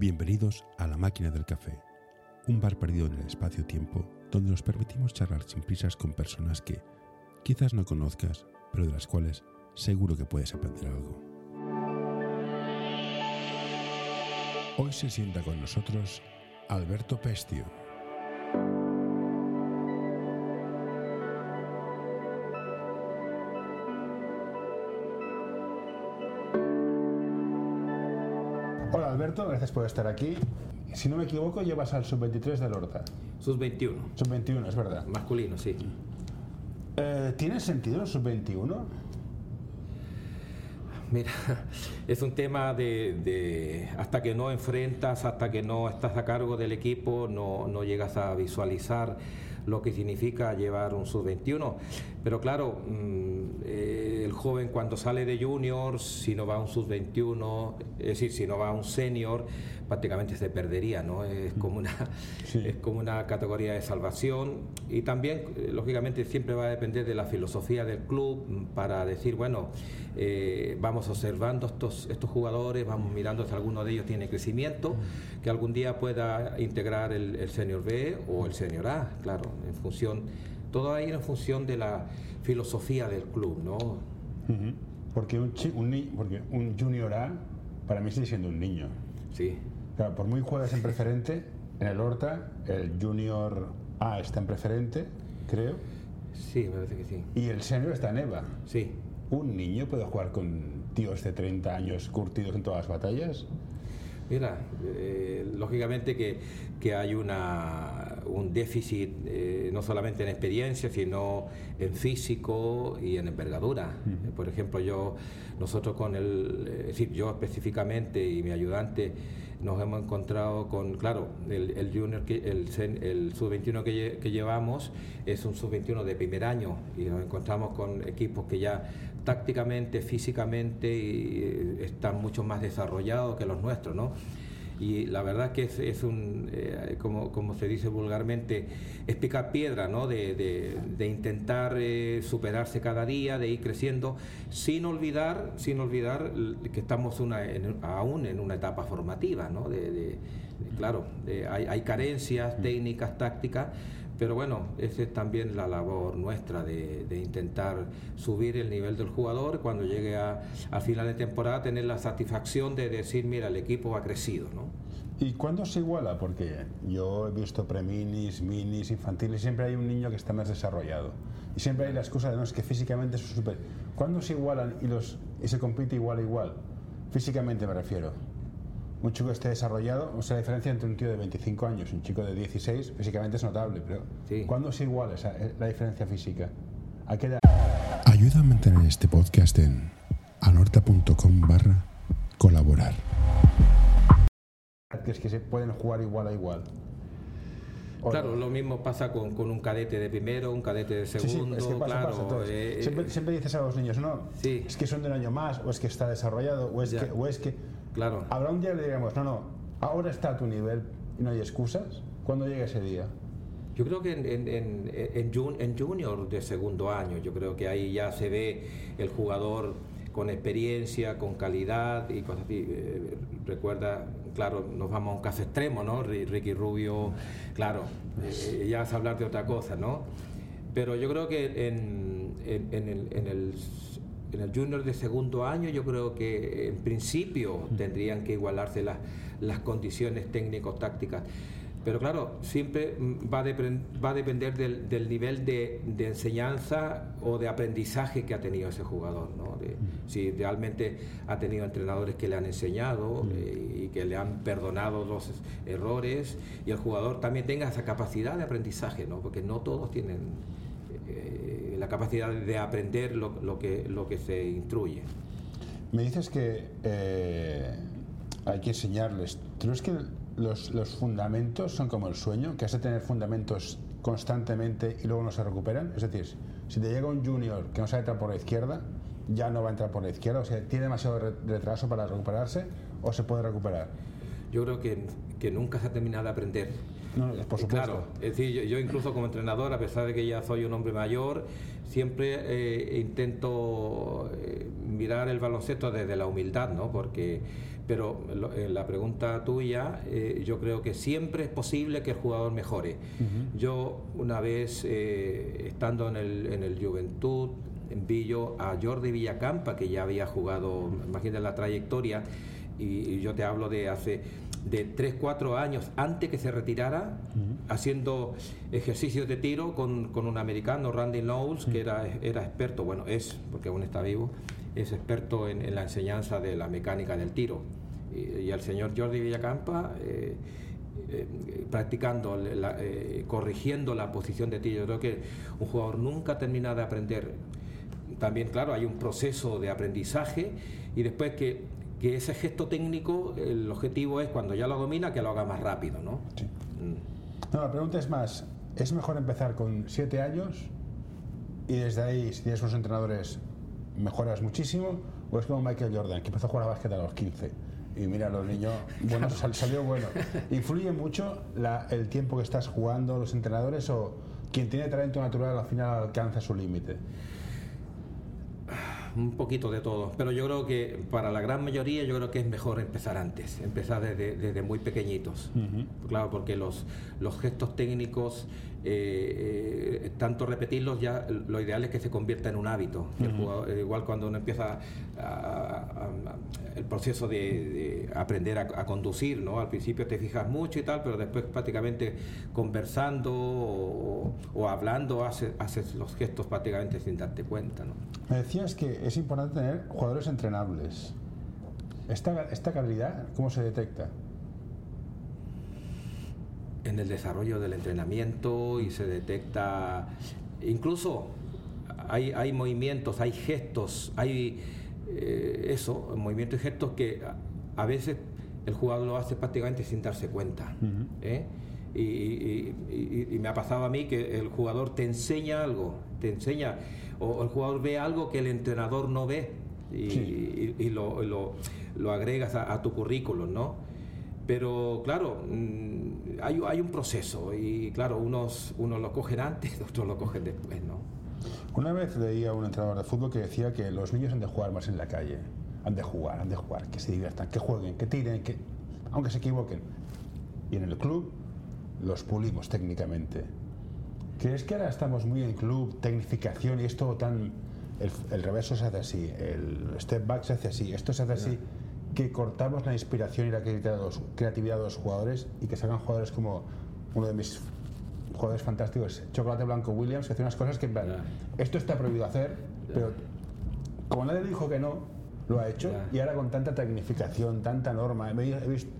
Bienvenidos a La Máquina del Café, un bar perdido en el espacio-tiempo donde nos permitimos charlar sin prisas con personas que quizás no conozcas, pero de las cuales seguro que puedes aprender algo. Hoy se sienta con nosotros Alberto Pestio. Alberto, gracias por estar aquí. Si no me equivoco, llevas al sub-23 del Horta. Sus 21. Sub-21, es verdad. Masculino, sí. Eh, ¿Tiene sentido el sub-21? Mira, es un tema de, de, hasta que no enfrentas, hasta que no estás a cargo del equipo, no, no llegas a visualizar lo que significa llevar un sub-21. Pero claro, mm, eh, joven cuando sale de junior, si no va a un sub-21, es decir, si no va a un senior, prácticamente se perdería, ¿no? Es como una, Sí. es como una categoría de salvación y también, eh, lógicamente, siempre va a depender de la filosofía del club mm, para decir, bueno, eh, vamos observando estos, estos jugadores, vamos mirando si alguno de ellos tiene crecimiento, que algún día pueda integrar el, el senior B o el senior A, claro, en función, todo ahí en función de la filosofía del club, ¿no? Porque, un, un ni- porque un junior A para mí sigue siendo un niño. Sí, Claro, por muy juegas en preferente, en el Horta, el junior A está en preferente, creo, sí, me parece que sí. y el senior está en EVA. Sí, ¿Un niño puede jugar con tíos de 30 años curtidos en todas las batallas? Mira, eh, lógicamente que, que hay una, un déficit eh, no solamente en experiencia, sino en físico y en envergadura. Por ejemplo, yo, nosotros con el, es decir, yo específicamente y mi ayudante nos hemos encontrado con, claro, el, el junior, que, el, el sub-21 que, lle- que llevamos es un sub-21 de primer año y nos encontramos con equipos que ya tácticamente, físicamente y, eh, están mucho más desarrollados que los nuestros, ¿no? Y la verdad que es, es un, eh, como, como se dice vulgarmente, es picar piedra, ¿no? De, de- de intentar eh, superarse cada día, de ir creciendo, sin olvidar, sin olvidar que estamos una, en- aún en una etapa formativa, ¿no? De, de- claro, hay, hay carencias técnicas, tácticas, pero bueno, esa es también la labor nuestra de, intentar subir el nivel del jugador cuando llegue a, al final de temporada, tener la satisfacción de decir, mira, el equipo ha crecido, ¿no? ¿Y cuándo se iguala? Porque yo he visto preminis, minis, infantiles, siempre hay un niño que está más desarrollado. Y siempre hay la excusa de no, es que físicamente es súper. ¿Cuándo se igualan y, los, y se compite igual a igual? Físicamente me refiero. Un chico que esté desarrollado, o sea, la diferencia entre un tío de 25 años y un chico de 16 físicamente es notable, pero Sí. ¿cuándo se iguala esa, eh, la diferencia física? ¿A qué edad? Ayuda a mantener este podcast en anorta.com barra colaborar. que es que se pueden jugar igual a igual? Claro, lo mismo pasa con, con un cadete de primero, un cadete de Sí, sí, segundo, es que pasa, claro. pasa. Entonces, eh, siempre, siempre dices a los niños, no, Sí. es que son de un año más, o es que está desarrollado, o es, Ya. que, o es que... claro. Habrá un día que le digamos, no, no, ahora está a tu nivel y no hay excusas. ¿Cuándo llega ese día? Yo creo que en, en, en, en jun- en junior de segundo año, yo creo que ahí ya se ve el jugador con experiencia, con calidad y cosas así. Eh, recuerda, claro, nos vamos a un caso extremo, ¿no? Ri- Ricky Rubio, claro, eh, ya es hablar de otra cosa, ¿no? Pero yo creo que en, en, en el, en, el, en el junior de segundo año, yo creo que en principio tendrían que igualarse las, las condiciones técnico-tácticas. Pero claro, siempre va a, va a depender del, del nivel de, de enseñanza o de aprendizaje que ha tenido ese jugador. ¿no? De- si realmente ha tenido entrenadores que le han enseñado eh, y que le han perdonado los errores y el jugador también tenga esa capacidad de aprendizaje, ¿no? porque no todos tienen eh, capacidad de aprender lo, lo que, lo que se instruye. Me dices que eh, hay que enseñarles. ¿Tú crees que los, los fundamentos son como el sueño? ¿Que has de tener fundamentos constantemente y luego no se recuperan? Es decir, si te llega un junior que no sabe entrar por la izquierda, ya no va a entrar por la izquierda, o sea, tiene demasiado re- retraso para recuperarse o se puede recuperar. Yo creo que, que nunca se ha terminado de aprender. No, por supuesto. Claro, es decir, yo, yo incluso como entrenador, a pesar de que ya soy un hombre mayor, siempre eh, intento eh, mirar el baloncesto desde la humildad, ¿no? Porque, pero en la pregunta tuya, eh, yo creo que siempre es posible que el jugador mejore. Yo una vez, eh, estando en el, en el Juventud, vi yo a Jordi Villacampa, que ya había jugado, imagínate la trayectoria, y, yo te hablo de hace de 3, 4 años antes que se retirara, haciendo ejercicios de tiro con, con un americano, Randy Knowles, que era, era experto, bueno, es, porque aún está vivo, es experto en, la enseñanza de la mecánica del tiro. Y, al señor Jordi Villacampa, eh, eh, practicando, eh, corrigiendo la posición de tiro. Yo creo que un jugador nunca termina de aprender. También, claro, hay un proceso de aprendizaje y después que que ese gesto técnico, el objetivo es cuando ya lo domina, que lo haga más rápido, ¿no? Sí. Mm. No, la pregunta es más, ¿es mejor empezar con siete años y desde ahí, si tienes unos entrenadores, mejoras muchísimo? ¿O es como Michael Jordan, que empezó a jugar a básquet a los 15? Y mira, los niños, bueno, salió bueno. ¿Influye mucho el tiempo que estás jugando, los entrenadores, o quien tiene talento natural al final alcanza su límite? Un poquito de todo, pero yo creo que para la gran mayoría yo creo que es mejor empezar antes, empezar desde, muy pequeñitos, claro, porque los, los gestos técnicos eh, eh, tanto repetirlos ya lo ideal es que se convierta en un hábito. Eh, igual cuando uno empieza el proceso de, aprender a, conducir, ¿no? Al principio te fijas mucho y tal, pero después prácticamente conversando o, hablando haces, haces, los gestos prácticamente sin darte cuenta, ¿no? Me decías que es importante tener jugadores entrenables. ¿Esta, esta calidad cómo se detecta? En el desarrollo del entrenamiento y se detecta, incluso hay, hay movimientos, hay gestos, hay eh, eso, movimientos y gestos que a, veces el jugador lo hace prácticamente sin darse cuenta. ¿eh? y, me ha pasado a mí que el jugador te enseña algo, te enseña, o el jugador ve algo que el entrenador no ve y, lo, lo, lo, agregas a, a tu currículum, ¿no? Pero claro, mm, hay, hay, un proceso y claro, unos, unos lo cogen antes, otros lo cogen después, ¿no? Una vez leía a un entrenador de fútbol que decía que los niños han de jugar más en la calle, han de jugar, han de jugar, que se diviertan, que jueguen, que tiren, que aunque se equivoquen. Y en el club los pulimos técnicamente. ¿Crees que ahora estamos muy en club, tecnificación y esto tan... El, el reverso se hace así, el step back se hace así, esto se hace así que cortamos la inspiración y la creatividad de los jugadores y que salgan jugadores como uno de mis jugadores fantásticos, Chocolate Blanco Williams, que hace unas cosas que en esto está prohibido hacer, pero como nadie dijo que no, lo ha hecho y ahora con tanta tecnificación, tanta norma, he visto,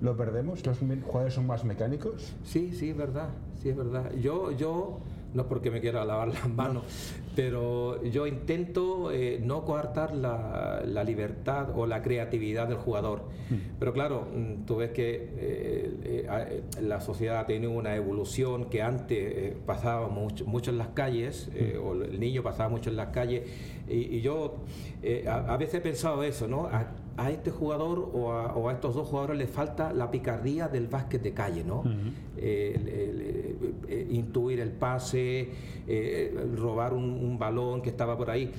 ¿lo perdemos? ¿Los jugadores son más mecánicos? Sí, sí, es verdad, sí, es verdad. Yo, yo no porque me quiera lavar las manos, pero yo intento eh, no coartar la, la, libertad o la creatividad del jugador. Mm. Pero claro, mm, tú ves que eh, eh, la sociedad tiene una evolución que antes pasaba mucho, mucho, en las calles, mm. o el niño pasaba mucho en las calles, y, yo a, veces he pensado eso, ¿no? a este jugador o a, estos dos jugadores les falta la picardía del básquet de calle, ¿no? Eh, intuir el pase, eh, robar un, balón que estaba por ahí.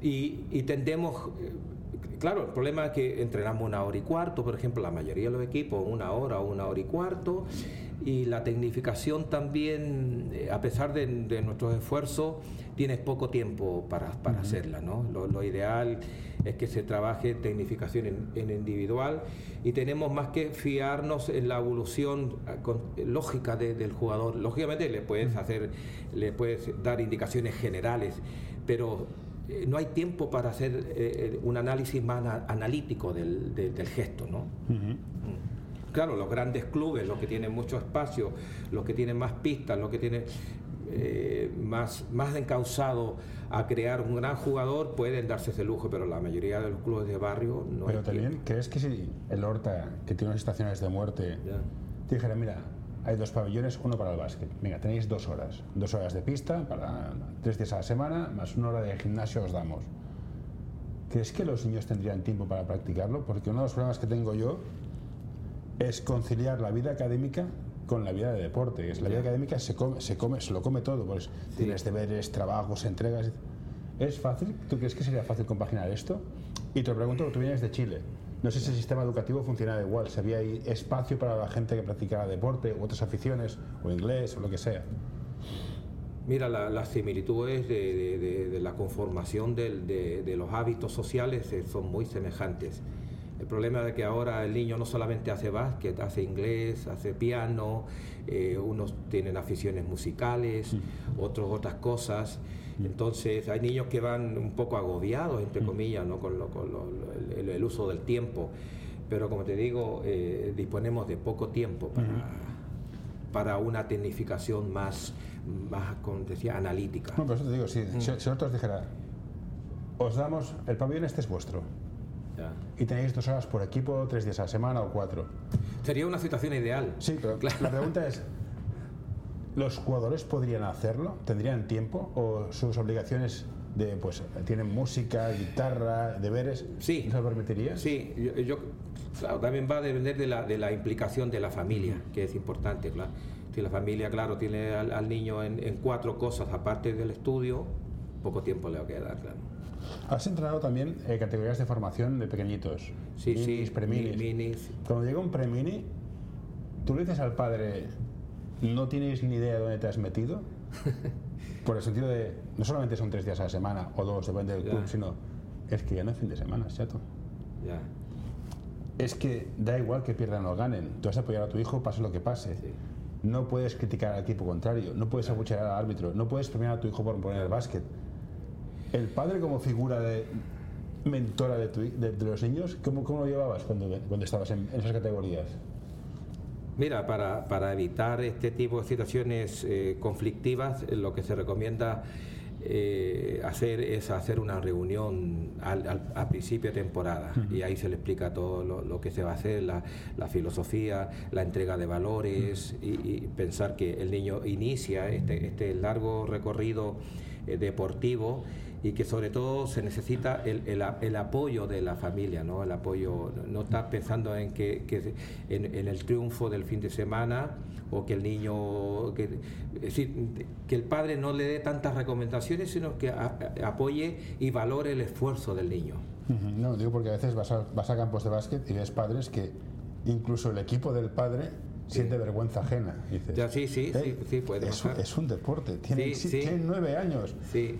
Y, tendemos, eh, claro, el problema es que entrenamos una hora y cuarto, por ejemplo, la mayoría de los equipos una hora o una hora y cuarto, y la tecnificación también, a pesar de, nuestros esfuerzos, tienes poco tiempo para, para hacerla, ¿no? lo ideal es que se trabaje tecnificación en, individual y tenemos más que fiarnos en la evolución eh, lógica del jugador. Lógicamente le puedes hacer, le puedes dar indicaciones generales, pero eh, no hay tiempo para hacer eh, un análisis más analítico del, gesto, ¿no? Claro, los grandes clubes, los que tienen mucho espacio, los que tienen más pistas, los que tienen eh, más, más encausado a crear un gran jugador pueden darse ese lujo, pero la mayoría de los clubes de barrio no. Pero también, ¿crees que si el Horta, que tiene unas estaciones de muerte, te dijera, mira, hay dos pabellones, uno para el básquet. Venga, tenéis dos horas. Dos horas de pista para tres días a la semana, más una hora de gimnasio os damos. ¿Crees que los niños tendrían tiempo para practicarlo? Porque uno de los problemas que tengo yo es conciliar la vida académica con la vida de deporte. Es la vida académica se come, se come, se lo come todo. Pues tienes deberes, trabajos, entregas. ¿Es fácil? ¿Tú crees que sería fácil compaginar esto? Y te lo pregunto, tú vienes de Chile. No sé si el sistema educativo funcionaba igual, si había ahí espacio para la gente que practicaba deporte u otras aficiones, o inglés, o lo que sea. Mira, la- las similitudes de, de- de- de la conformación de los hábitos sociales eh, son muy semejantes. El problema es que ahora el niño no solamente hace básquet, hace inglés, hace piano, eh, unos tienen aficiones musicales, otros otras cosas. Entonces hay niños que van un poco agobiados, entre comillas, ¿no? con, lo- con lo- el, el uso del tiempo. Pero como te digo, eh, disponemos de poco tiempo para, para una tecnificación más, más como decía, analítica. Eso te digo, si, si, si nosotros dijera, os damos, el pabellón este es vuestro, Ya. y tenéis dos horas por equipo, tres días a la semana o cuatro. Sería una situación ideal. Sí, pero la pregunta es, ¿los jugadores podrían hacerlo? ¿Tendrían tiempo? ¿O sus obligaciones de, pues, tienen música, guitarra, deberes? Sí. ¿Se lo permitiría? Sí, yo, yo- claro, también va a depender de la, de la implicación de la familia, que es importante. Claro. Si la familia, claro, tiene al, al niño en, en cuatro cosas aparte del estudio, poco tiempo le va a quedar, claro. Has entrenado también eh, categorías de formación de pequeñitos. Sí, minis, sí, preminis. mi- minis. Cuando llega un premini, ¿tú le dices al padre, no tienes ni idea de dónde te has metido? Por el sentido de, no solamente son tres días a la semana o dos, depende del Ya. club, sino es que ya no es fin de semana, chato. Ya. Es que da igual que pierdan o ganen. Tú vas a apoyar a tu hijo, pase lo que pase. Sí. No puedes criticar al equipo contrario, no puedes abuchear al árbitro, no puedes premiar a tu hijo por poner el básquet. El padre como figura de mentora de, tu de- de los niños, ¿cómo, cómo lo llevabas cuando, cuando estabas en, en esas categorías? Mira, para, para evitar este tipo de situaciones eh, conflictivas, eh, lo que se recomienda eh, hacer es hacer una reunión al, al- a principio de temporada. Y ahí se le explica todo lo, lo que se va a hacer, la, la filosofía, la entrega de valores y, y pensar que el niño inicia este, este largo recorrido eh, deportivo y que sobre todo se necesita el, el el apoyo de la familia, ¿no? El apoyo, no estar pensando en que, que en, en el triunfo del fin de semana o que el niño, que, es decir, que el padre no le dé tantas recomendaciones, sino que a- apoye y valore el esfuerzo del niño. No, digo porque a veces vas a, vas a campos de básquet y ves padres que incluso el equipo del padre siente vergüenza ajena. Dices, Ya, sí, sí, sí, "Ey, sí, puede es, es un deporte, tienen, sí. tienen nueve años, Sí,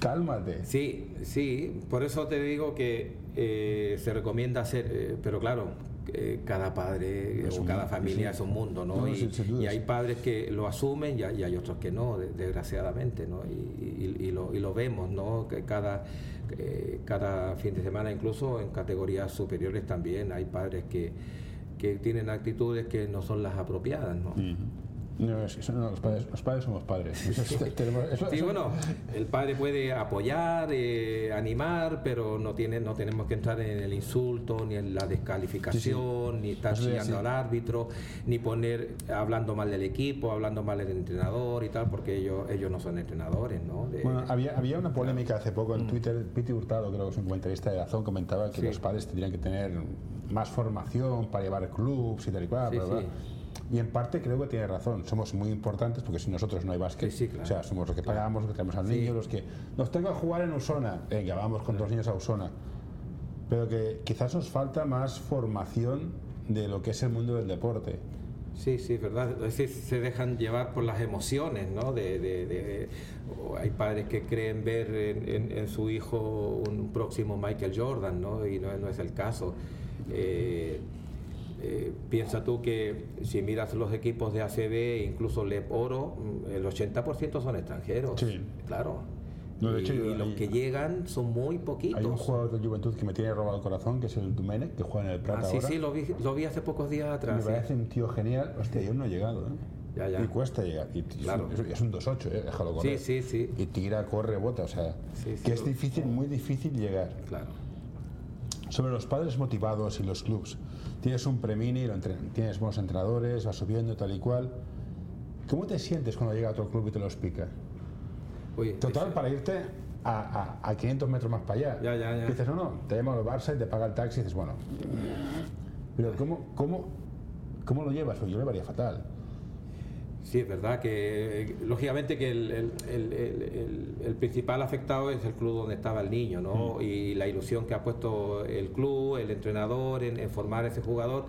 cálmate. Sí, sí, por eso te digo que eh, se recomienda hacer, eh, pero claro, eh, cada padre Es o cada mundo, familia sí. es un mundo, ¿no? No, y, hay padres que lo asumen y hay, y hay otros que no, de- desgraciadamente, ¿no? Y, y- y lo, y lo vemos, ¿no? Que cada, eh, cada fin de semana, incluso en categorías superiores también, hay padres que, que tienen actitudes que no son las apropiadas, ¿no? No, es- eso no, los, padres, los padres somos padres. Eso es- tenemos- eso- Sí, eso- bueno, el padre puede apoyar, eh, animar, pero no tiene, no tenemos que entrar en el insulto, ni en la descalificación, ni estar chillando al árbitro, ni poner hablando mal del equipo, hablando mal del entrenador y tal, porque ellos, ellos no son entrenadores, ¿no? De- Bueno, había, había una polémica hace poco en Twitter. Piti Hurtado, creo que es un comentarista de Dazón, comentaba que los padres tendrían que tener más formación para llevar clubs y tal y cual. Sí. Y en parte creo que tiene razón. Somos muy importantes porque sin nosotros no hay básquet. Sí, sí, claro. O sea, somos los que pagamos, los que tenemos al niño, los que nos tengo a jugar en Usona. Venga, vamos con dos niños a Usona. Pero que quizás nos falta más formación de lo que es el mundo del deporte. Sí, sí, verdad. Es decir, se dejan llevar por las emociones, ¿no? De, de- de- o hay padres que creen ver en, en- en su hijo un próximo Michael Jordan, ¿no? Y no, no es el caso. Eh, eh, piensa tú que si miras los equipos de ACB, incluso LEP Oro, mm, el 80% son extranjeros. Sí. Claro. No, de y, hecho, yo- y los hay- que llegan son muy poquitos. Hay un jugador de Juventud que me tiene robado el corazón, que es el Dumenech, que juega en el Plata Ah, sí, ahora. sí, lo vi, lo vi hace pocos días Me atrás. sí. parece un tío genial. Hostia, yo no he llegado, ¿eh? Ya, ya. Y cuesta llegar. Y, Claro. un- es, un 2-8, ¿eh? Déjalo Sí, correr. sí, sí. Y tira, corre, bota. O sea, Sí, sí, que es difícil, muy difícil llegar. Claro. Sobre los padres motivados y los clubs. Tienes un premini, tienes buenos entrenadores, vas subiendo tal y cual. ¿Cómo te sientes cuando llega a otro club y te los pica? Uy, Total, para irte a, a, a 500 metros más para allá. Ya, ya, ya. Dices, no, no, te llama el Barça y te paga el taxi y dices, bueno. Pero ¿cómo, cómo, cómo lo llevas? Pues yo lo llevaría fatal. Sí, es verdad que eh, lógicamente que el, el- el- principal afectado es el club donde estaba el niño, ¿no? Y la ilusión que ha puesto el club, el entrenador en, en formar a ese jugador.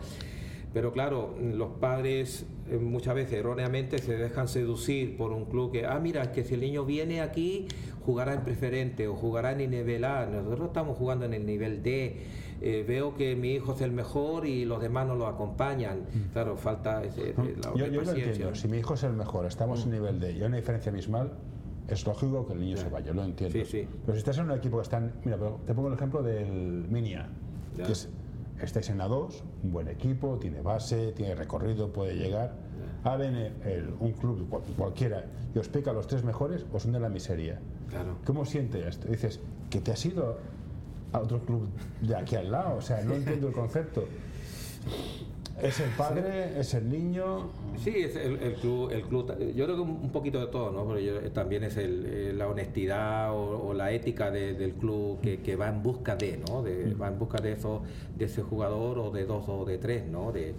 Pero claro, los padres eh, muchas veces erróneamente se dejan seducir por un club que, ah, mira, es que si el niño viene aquí, jugará en preferente o jugará en el nivel A. Nosotros estamos jugando en el nivel D. Eh, veo que mi hijo es el mejor y los demás no lo acompañan. Claro, falta ese- la Mm. Yo, yo lo entiendo. Si mi hijo es el mejor, estamos en nivel D y hay una diferencia abismal, es lógico que el niño se vaya, lo entiendo. Sí, sí. Pero si estás en un equipo que están. Mira, pero te pongo el ejemplo del Minia, que es. Estáis en A2, un buen equipo, tiene base, tiene recorrido, puede llegar. A viene el- un club cual- cualquiera y os pica a los tres mejores, os hunde la miseria. Claro. ¿Cómo sientes esto? Dices, que te has ido a otro club de aquí al lado, o sea, no entiendo el concepto. ¿Es el padre? ¿Es el niño? Sí, es el, el club, el club, yo creo que un poquito de todo, ¿no? Pero yo- también es el, eh, la honestidad o, o la ética de- del club que, que va en busca de, ¿no? De, va en busca de eso, de ese jugador o de dos o de tres, ¿no? De,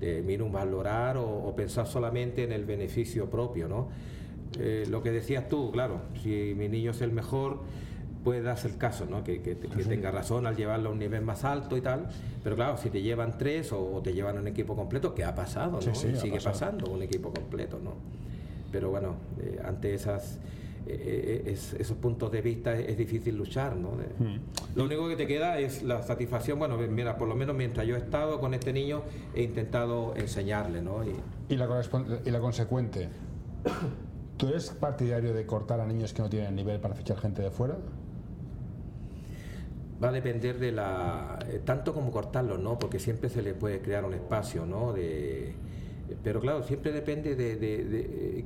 de minimum valorar o, o pensar solamente en el beneficio propio, ¿no? Eh, lo que decías tú, claro, si mi niño es el mejor, puede darse el caso, ¿no? Que, que- que tenga razón al llevarlo a un nivel más alto y tal, pero claro, si te llevan tres o, o te llevan un equipo completo, que ha pasado, ¿no? Sí, sí, Y ha sigue pasado. pasando un equipo completo, ¿no? Pero bueno, eh, ante esas eh, es- esos puntos de vista es, es difícil luchar, ¿no? De- Hmm. Lo único que te queda es la satisfacción, bueno, mira, por lo menos mientras yo he estado con este niño he intentado enseñarle, ¿no? Y, Y la, y la consecuente. ¿Tú eres partidario de cortar a niños que no tienen nivel para fichar gente de fuera? va a depender de la eh, tanto como cortarlo no porque siempre se le puede crear un espacio no de pero claro siempre depende de, de- de, eh,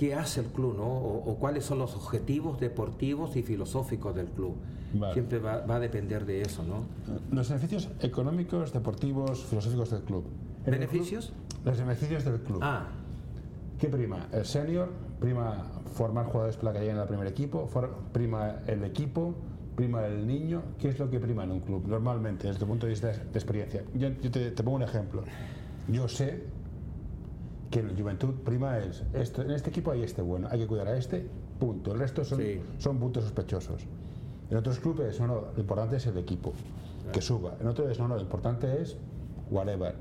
qué hace el club no o, o cuáles son los objetivos deportivos y filosóficos del club Vale. siempre va, va a depender de eso no Los beneficios económicos, deportivos, filosóficos del club. Beneficios club, los beneficios del club. ah ¿Qué prima? El senior, prima formar jugadores para que lleguen al primer equipo, for- prima el equipo, prima el niño. ¿Qué es lo que prima en un club? Normalmente, desde el punto de vista de experiencia. Yo, yo te, te pongo un ejemplo. Yo sé que en juventud prima es, esto, en este equipo hay este bueno, hay que cuidar a este, punto. El resto son, Sí. son puntos sospechosos. En otros clubes, no, no, lo importante es el equipo, que suba. En otros, no, no, lo importante es whatever.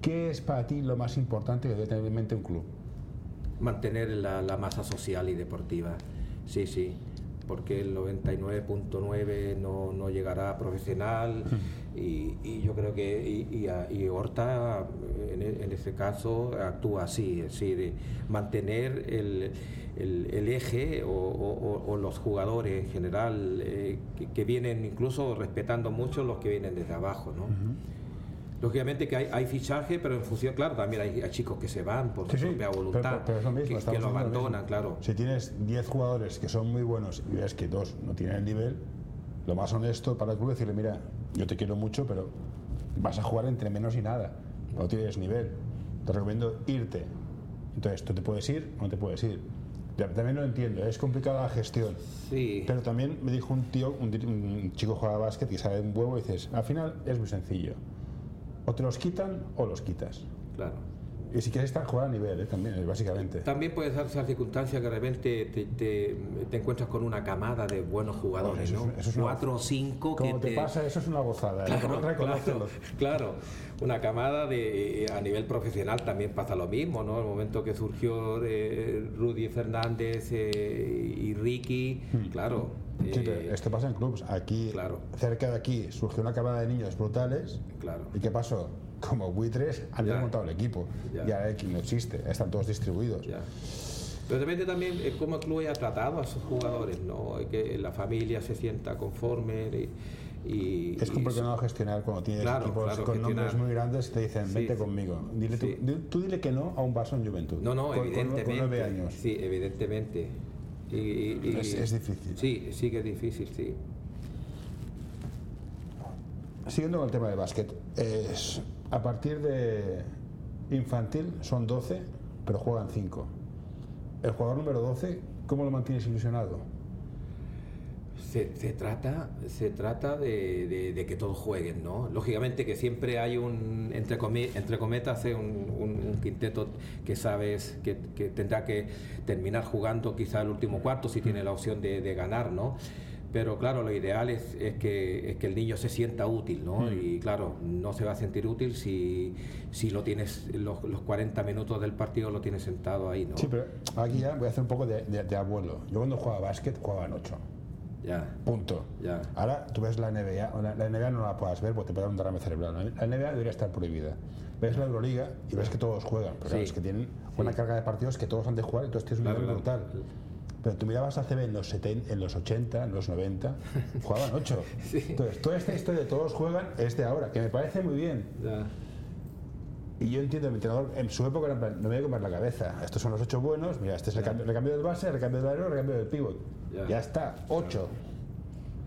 ¿Qué es para ti lo más importante que debe tener en mente un club? mantener la, la masa social y deportiva. Sí, sí, porque el 99.9 no, no llegará a profesional y, y yo creo que y, y, a- y Horta en, e- en ese caso actúa así, sí, de mantener el, el- el eje o, o- o- o los jugadores en general eh, que, que vienen incluso respetando mucho los que vienen desde abajo, ¿no? Lógicamente que hay, hay fichaje, pero en función, claro, también hay, hay chicos que se van por Sí, su propia pero- voluntad, pero es lo mismo, que- lo abandonan, claro. Si tienes 10 jugadores que son muy buenos y ves que dos no tienen el nivel, lo más honesto para el club es decirle, mira, yo te quiero mucho, pero vas a jugar entre menos y nada, no tienes nivel. Te recomiendo irte. Entonces, tú te puedes ir o no te puedes ir. Ya, También lo entiendo, es complicada la gestión. Sí, Pero también me dijo un tío, un, un chico que juega a básquet y sabe un huevo y dices, al final es muy sencillo. O te los quitan o los quitas. claro. Y si quieres estar jugar a nivel, ¿eh? también, eh, básicamente. También puede darse la circunstancia que de repente te, te- te encuentras con una camada de buenos jugadores, Eso es- ¿no? eso es una- Cuatro o cinco que Como te pasa, eso es una gozada. ¿eh? Claro, Reconócelo. claro, claro. una camada de a nivel profesional también pasa lo mismo, ¿no? El momento que surgió eh, Rudy Fernández eh, y Ricky, claro. Hmm. Sí, eh, pero esto pasa en clubs. Aquí, Claro. cerca de aquí, surgió una camada de niños brutales. Claro. ¿Y qué pasó? Como buitres han desmontado el equipo. Ya. Ya aquí no existe, están todos distribuidos. Pero depende también de cómo el club haya tratado a sus jugadores, ¿no? Que la familia se sienta conforme y... y- Es complicado gestionar cuando tienes Claro, equipos claro, con gestionar. nombres muy grandes te dicen, Sí, sí. conmigo. Dile tú, Sí. tú dile que no a un vaso en juventud. No, no, con, evidentemente. Con nueve años. Sí, evidentemente. Y- Es- es difícil. Sí, sí que es difícil, sí. Siguiendo con el tema del básquet, es, a partir de infantil son 12, pero juegan 5. El jugador número 12, ¿cómo lo mantienes ilusionado? Se, trata, se trata de, que todos jueguen, ¿no? Lógicamente que siempre hay un, entre, cometas, eh, un, quinteto que sabes que, tendrá que terminar jugando quizá el último cuarto si tiene la opción de ganar, ¿no? Pero claro, lo ideal es, es que, es que el niño se sienta útil, ¿no? Y claro, no se va a sentir útil si, si lo tienes, los, los 40 minutos del partido lo tienes sentado ahí, ¿no? Sí, pero aquí ya voy a hacer un poco de, de- de abuelo. Yo cuando jugaba básquet jugaba en 8. Ya, Punto. ya. Ahora tú ves la NBA, la, la NBA no la puedas ver porque te puede dar un derrame cerebral. La NBA debería estar prohibida. Ves la Euroliga y ves que todos juegan, pero claro, Sí. es que tienen una carga de partidos que todos han de jugar, entonces tienes un Claro, nivel claro. brutal. Pero tú mirabas a CB en los, 70, en los 80, en los 90, jugaban 8. Sí. Entonces, toda esta historia de todos juegan es de ahora, que me parece muy bien. ya. Y yo entiendo, mi entrenador en su época era en plan, no me voy a comer la cabeza. Estos son los 8 buenos, mira, este es el cambio, el recambio del base, el recambio del alero, el recambio del pivot. Ya. Ya, está, 8.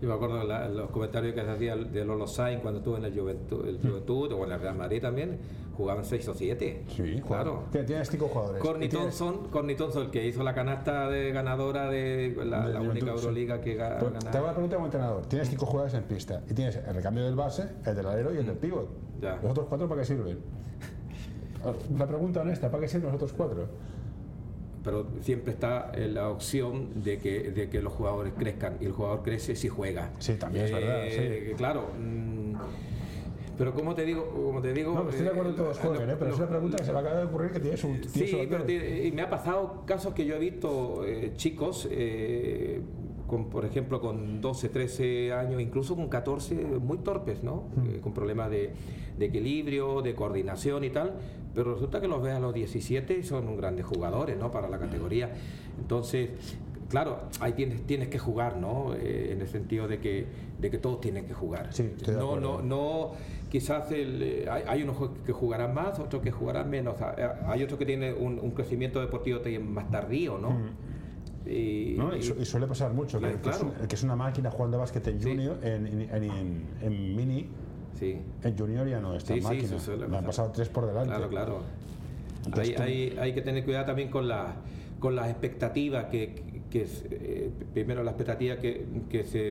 Yo me acuerdo la- los comentarios que se hacía de Lolo Sainz cuando estuvo en el Juventud, el Juventud o en el Real Madrid también, jugaban 6 o 7. Sí, claro. Que tienes 5 jugadores. Corny Thompson, Corny Thompson, el que hizo la canasta de ganadora de la, de la Juventud, única sí. Euroliga que ga- Pero gana. Te hago la pregunta como entrenador. Tienes 5 jugadores en pista y tienes el recambio del base, el del alero y el del pivot. Mm. Ya. ¿Los otros cuatro para qué sirven? Una pregunta honesta, ¿para qué sirven los otros cuatro? Pero siempre está eh, la opción de que, de que los jugadores crezcan y el jugador crece si juega. Sí, también es verdad, Eh, Claro. mm, pero como te digo, como te digo, No, estoy de acuerdo en eh, todos jueguen, lo- ¿eh? pero es lo- una pregunta que se me acaba de ocurrir que tienes un... tienes Sí, un pero y me ha pasado casos que yo he visto eh, chicos, eh, con, por ejemplo, con 12, 13 años, incluso con 14, muy torpes, ¿no? Eh, con problemas de, de equilibrio, de coordinación y tal, pero resulta que los ves a los 17 y son grandes jugadores, ¿no? Para la categoría. Entonces, claro, ahí tienes, tienes que jugar, ¿no? Eh, en el sentido de que, de que todos tienen que jugar. Sí, no, no, no, quizás el, eh, hay, hay unos que jugarán más, otros que jugarán menos. Ah, Hay otros que tienen un, un crecimiento deportivo más tardío, ¿no? Y, Mm. ¿no? Y, y- su- y suele pasar mucho, que, Claro, que es, claro. un- el que es una máquina jugando a básquet en Sí. junior, en, en, en- en- en mini, sí, en junior ya no es tan Sí, sí, máquina. eso suele Me han pasado tres por delante. claro, claro. Entonces Hay, tú- hay, hay que tener cuidado también con la con las expectativas que, que, eh, primero la expectativa que, que se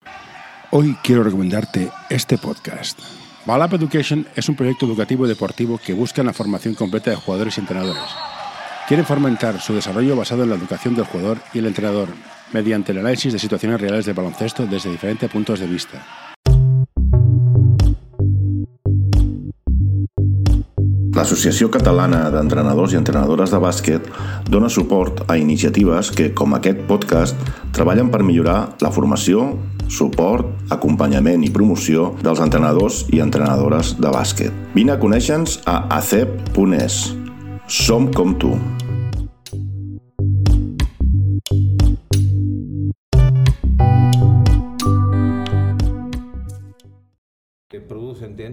Hoy quiero recomendarte este podcast. Balap Education es un proyecto educativo y deportivo que busca la formación completa de jugadores y entrenadores. Quieren fomentar su desarrollo basado en la educación del jugador y el entrenador, mediante el análisis de situaciones reales de baloncesto desde diferentes puntos de vista. L'Associació Catalana d'Entrenadors i Entrenadores de Bàsquet dona suport a iniciatives que, com aquest podcast, treballen per millorar la formació, suport, acompanyament i promoció dels entrenadors i entrenadores de bàsquet. Vine a conèixer-nos a acep.es. Som com tu.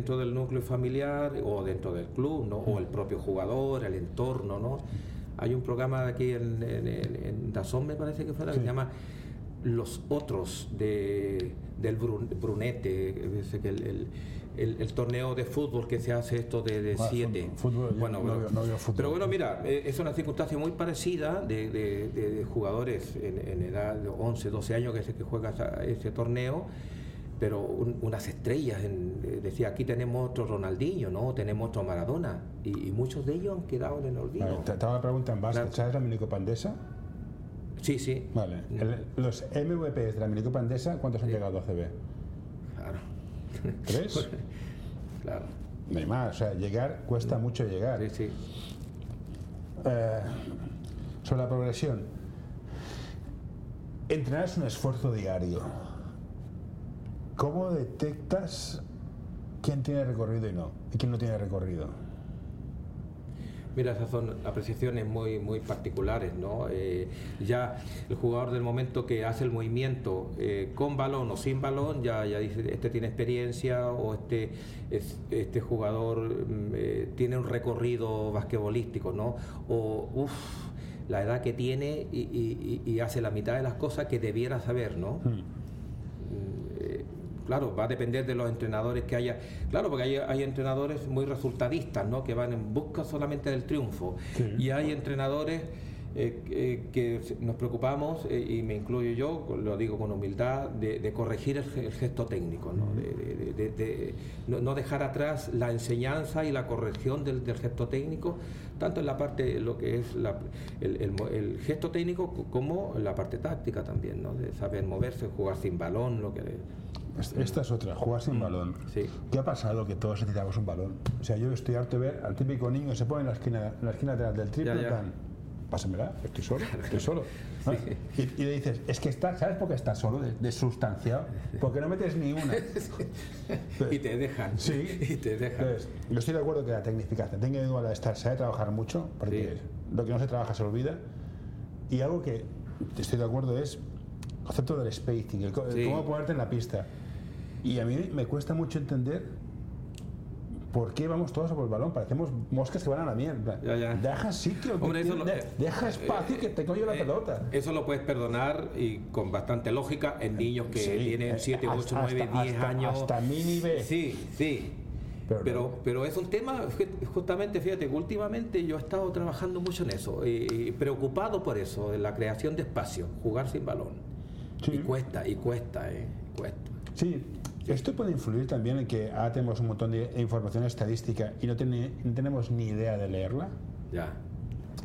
Dentro del núcleo familiar o dentro del club, ¿no? o el propio jugador, el entorno. ¿no? Hay un programa aquí en, en, en- Dazón, me parece que fuera, que se llama Los Otros, de, del Brun- Brunete, dice que el, el- el- el torneo de fútbol que se hace esto de, de Ah, siete. fútbol, fútbol, yo no no. Pero bueno, mira, eh, es una circunstancia muy parecida de, de- de- jugadores en, en edad de 11, 12 años que, se, que juega esa- ese torneo, pero un- unas estrellas. en- eh, decía, aquí tenemos otro Ronaldinho, ¿no? Tenemos otro Maradona, y, y muchos de ellos han quedado en el olvido. Vale, te, te hago la pregunta en básquet. Claro. ¿Sabes la minicopa andesa? Sí, sí. Vale. El- los MVPs de la minicopa andesa, ¿cuántos han llegado a CB? Claro, ¿Tres? claro. No hay más. O sea, llegar cuesta mucho llegar. Sí, sí. Eh, sobre la progresión. Entrenar es un esfuerzo diario. ¿Cómo detectas quién tiene recorrido y no? Y quién no tiene recorrido. Mira, esas son apreciaciones muy, muy particulares, ¿no? Eh, ya el jugador del momento que hace el movimiento eh, con balón o sin balón, ya, ya dice, este tiene experiencia o este, es- este jugador mm, eh, tiene un recorrido basquetbolístico, ¿no? O, uff, la edad que tiene y, y- y- y hace la mitad de las cosas que debiera saber, ¿no? Eh, claro, va a depender de los entrenadores que haya. Claro, porque hay, hay entrenadores muy resultadistas, ¿no? Que van en busca solamente del triunfo. Sí. Y hay entrenadores eh, eh, que nos preocupamos, eh, y me incluyo yo, lo digo con humildad, de, corregir el, gesto técnico, ¿no? De, no, dejar atrás la enseñanza y la corrección del, gesto técnico, tanto en la parte, lo que es el, gesto técnico como en la parte táctica también, ¿no? de saber moverse, jugar sin balón, lo que... Esta es otra, jugar sin mm, balón. Sí. ¿Qué ha pasado? Que todos necesitamos un balón. O sea, yo estoy harto de ver al típico niño que se pone en la esquina, en la esquina del triple pásamela, estoy solo, estoy solo. Y, le dices, es que está, ¿sabes por qué estás solo? De, sustanciado, porque no metes ni una. y te dejan. Sí. Y te dejan. yo estoy de acuerdo que la tecnificación, tengo que de estar, se ha de trabajar mucho, porque lo que no se trabaja se olvida. Y algo que estoy de acuerdo es el concepto del spacing, el, cómo ponerte en la pista. Y a mí me cuesta mucho entender ¿por qué vamos todos a por el balón? Parecemos moscas que van a la mierda. Deja sitio, deja espacio que te coño la eh, pelota. Eso lo puedes perdonar y con bastante lógica en niños que tienen 7, 8, 9, 10 años. Hasta mini B. Sí, sí. Pero, pero, es un tema, justamente, fíjate, que últimamente yo he estado trabajando mucho en eso, y preocupado por eso, en la creación de espacio, jugar sin balón. Y cuesta, y cuesta, eh, cuesta. Sí, esto puede influir también en que ahora tenemos un montón de información estadística y no, tenemos ni idea de leerla. Ya.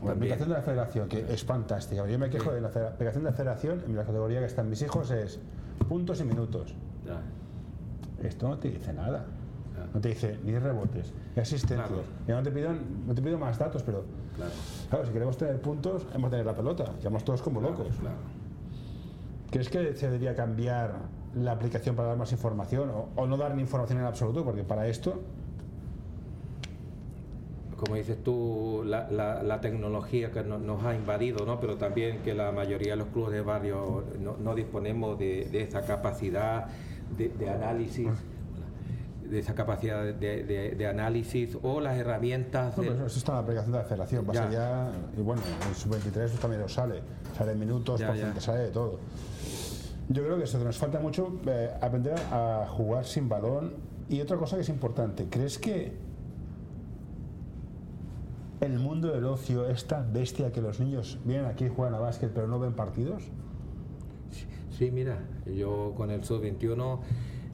La aplicación de la federación, que es fantástica. Yo me quejo de la aplicación de la federación, en la categoría que están mis hijos es puntos y minutos. Ya. Esto no te dice nada. No te dice ni rebotes, ni asistencias. no te, pido, no te pido más datos, pero claro. si queremos tener puntos, hemos de tener la pelota. Llevamos todos como locos. ¿Crees que se debería cambiar la aplicación para dar más información o, no dar ni información en absoluto, porque para esto como dices tú, la, la, tecnología que nos ha invadido, ¿no? pero también que la mayoría de los clubes de barrio no, disponemos de, esa capacidad de, análisis. de esa capacidad de, análisis o las herramientas. No, eso está en la aplicación de la federación. ya. y bueno, en sub-23 también lo sale. Sale en minutos, por sale de todo. Yo creo que eso, nos falta mucho eh, aprender a jugar sin balón. Y otra cosa que es importante, ¿crees que el mundo del ocio es tan bestia que los niños vienen aquí y juegan a básquet pero no ven partidos? Sí, mira, yo con el sub-21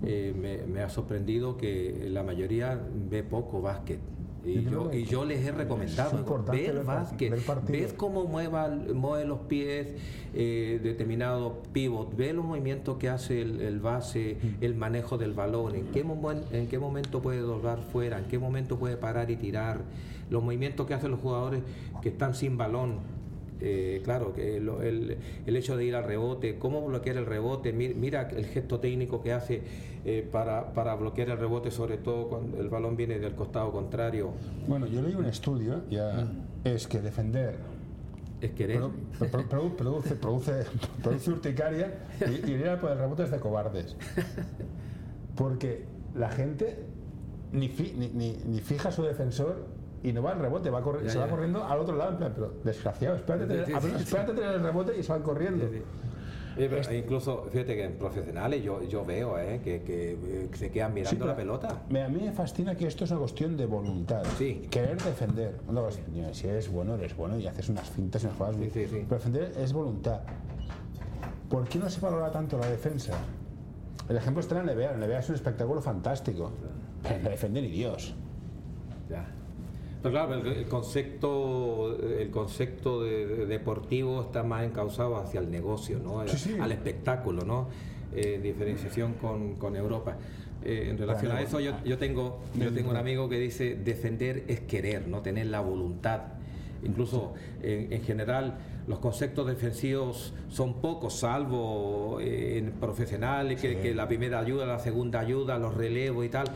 eh, me, ha sorprendido que la mayoría ve poco básquet. Y yo, y yo les he recomendado ver básquet, ver cómo mueva, mueve los pies, eh, determinado pivot, ve los movimientos que hace el, base, mm. el manejo del balón, en qué, en qué momento puede doblar fuera, en qué momento puede parar y tirar, los movimientos que hacen los jugadores que están sin balón, eh, claro, que el, el, hecho de ir al rebote, cómo bloquear el rebote, mira, el gesto técnico que hace eh, para, para, bloquear el rebote, sobre todo cuando el balón viene del costado contrario. Bueno, yo leí un estudio, ya mm. es que defender es querer. produce, produce, produce urticaria y, y ir a por el rebote es de cobardes. Porque la gente ni, ni, ni fija su defensor y no va al rebote, va se va corriendo al otro lado, en plan, pero desgraciado, espérate, tener, espérate tener el rebote y se van corriendo. incluso, fíjate que en profesionales yo, yo veo eh, que, que, se quedan mirando la pelota. a mí me fascina que esto es una cuestión de voluntad. Sí. Querer defender. si eres bueno, eres bueno y haces unas fintas y unas jugadas. Pero defender es voluntad. ¿Por qué no se valora tanto la defensa? El ejemplo está en la NBA. La NBA es un espectáculo fantástico. Pero no defiende ni Dios. Ya. Pero claro, el, concepto, el concepto de, deportivo está más encauzado hacia el negocio, ¿no? al espectáculo, ¿no? Eh, diferenciación con, con Europa. Eh, en relación a eso, yo, yo, tengo, yo tengo un amigo que dice, defender es querer, no tener la voluntad. Incluso en, general los conceptos defensivos son pocos, salvo eh, en profesionales, que, que, la primera ayuda, la segunda ayuda, los relevos y tal